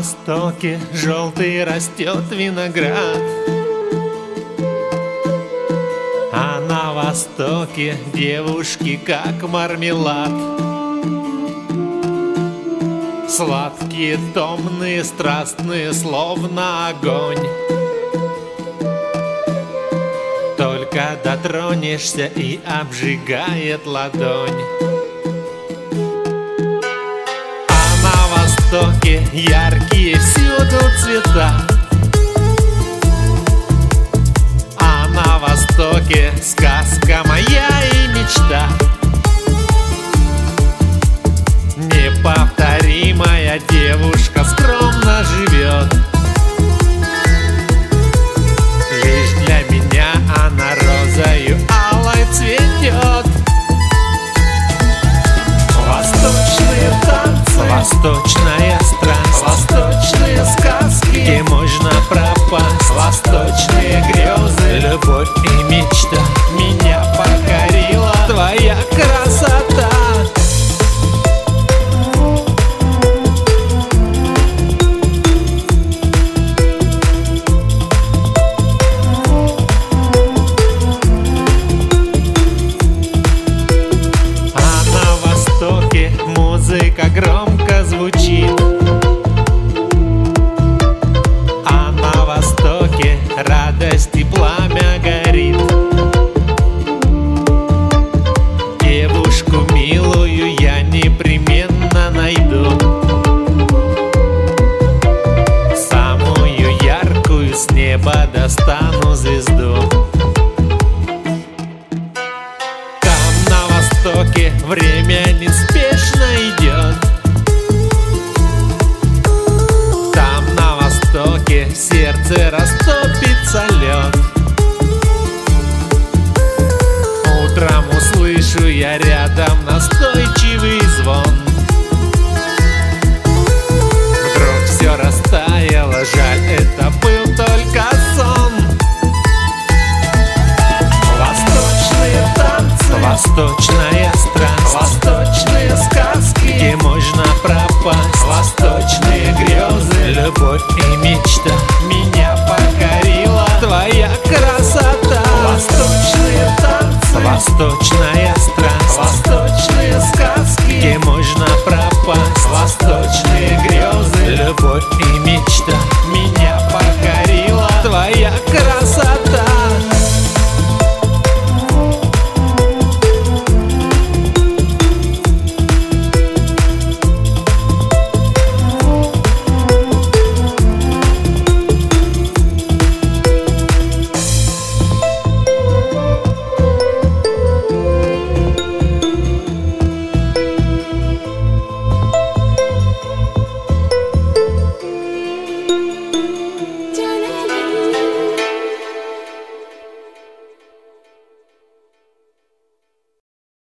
востоке желтый растет виноград. А на востоке девушки как мармелад. Сладкие, томные, страстные, словно огонь. Только дотронешься и обжигает ладонь востоке яркие всюду цвета. А на востоке сказка моя и мечта. Неповторимая девушка скромно Восточная страсть. Восточные сказки. Где можно пропасть. Восточные грезы. Любовь и мечта. Меня звучит. А на востоке радость и пламя горит. Девушку милую я непременно найду. Самую яркую с неба достану звезду. Там на востоке время неспешно сердце растопится лед. Утром услышу я рядом настойчивый звон. Вдруг все растаяло, жаль, это был только сон. Восточные танцы Восточная страсть Восточные сказки Где можно пропасть Восточные грезы Любовь и Восточная страсть. Восточные сказки. Где можно пропасть. Восточные грезы. Любовь и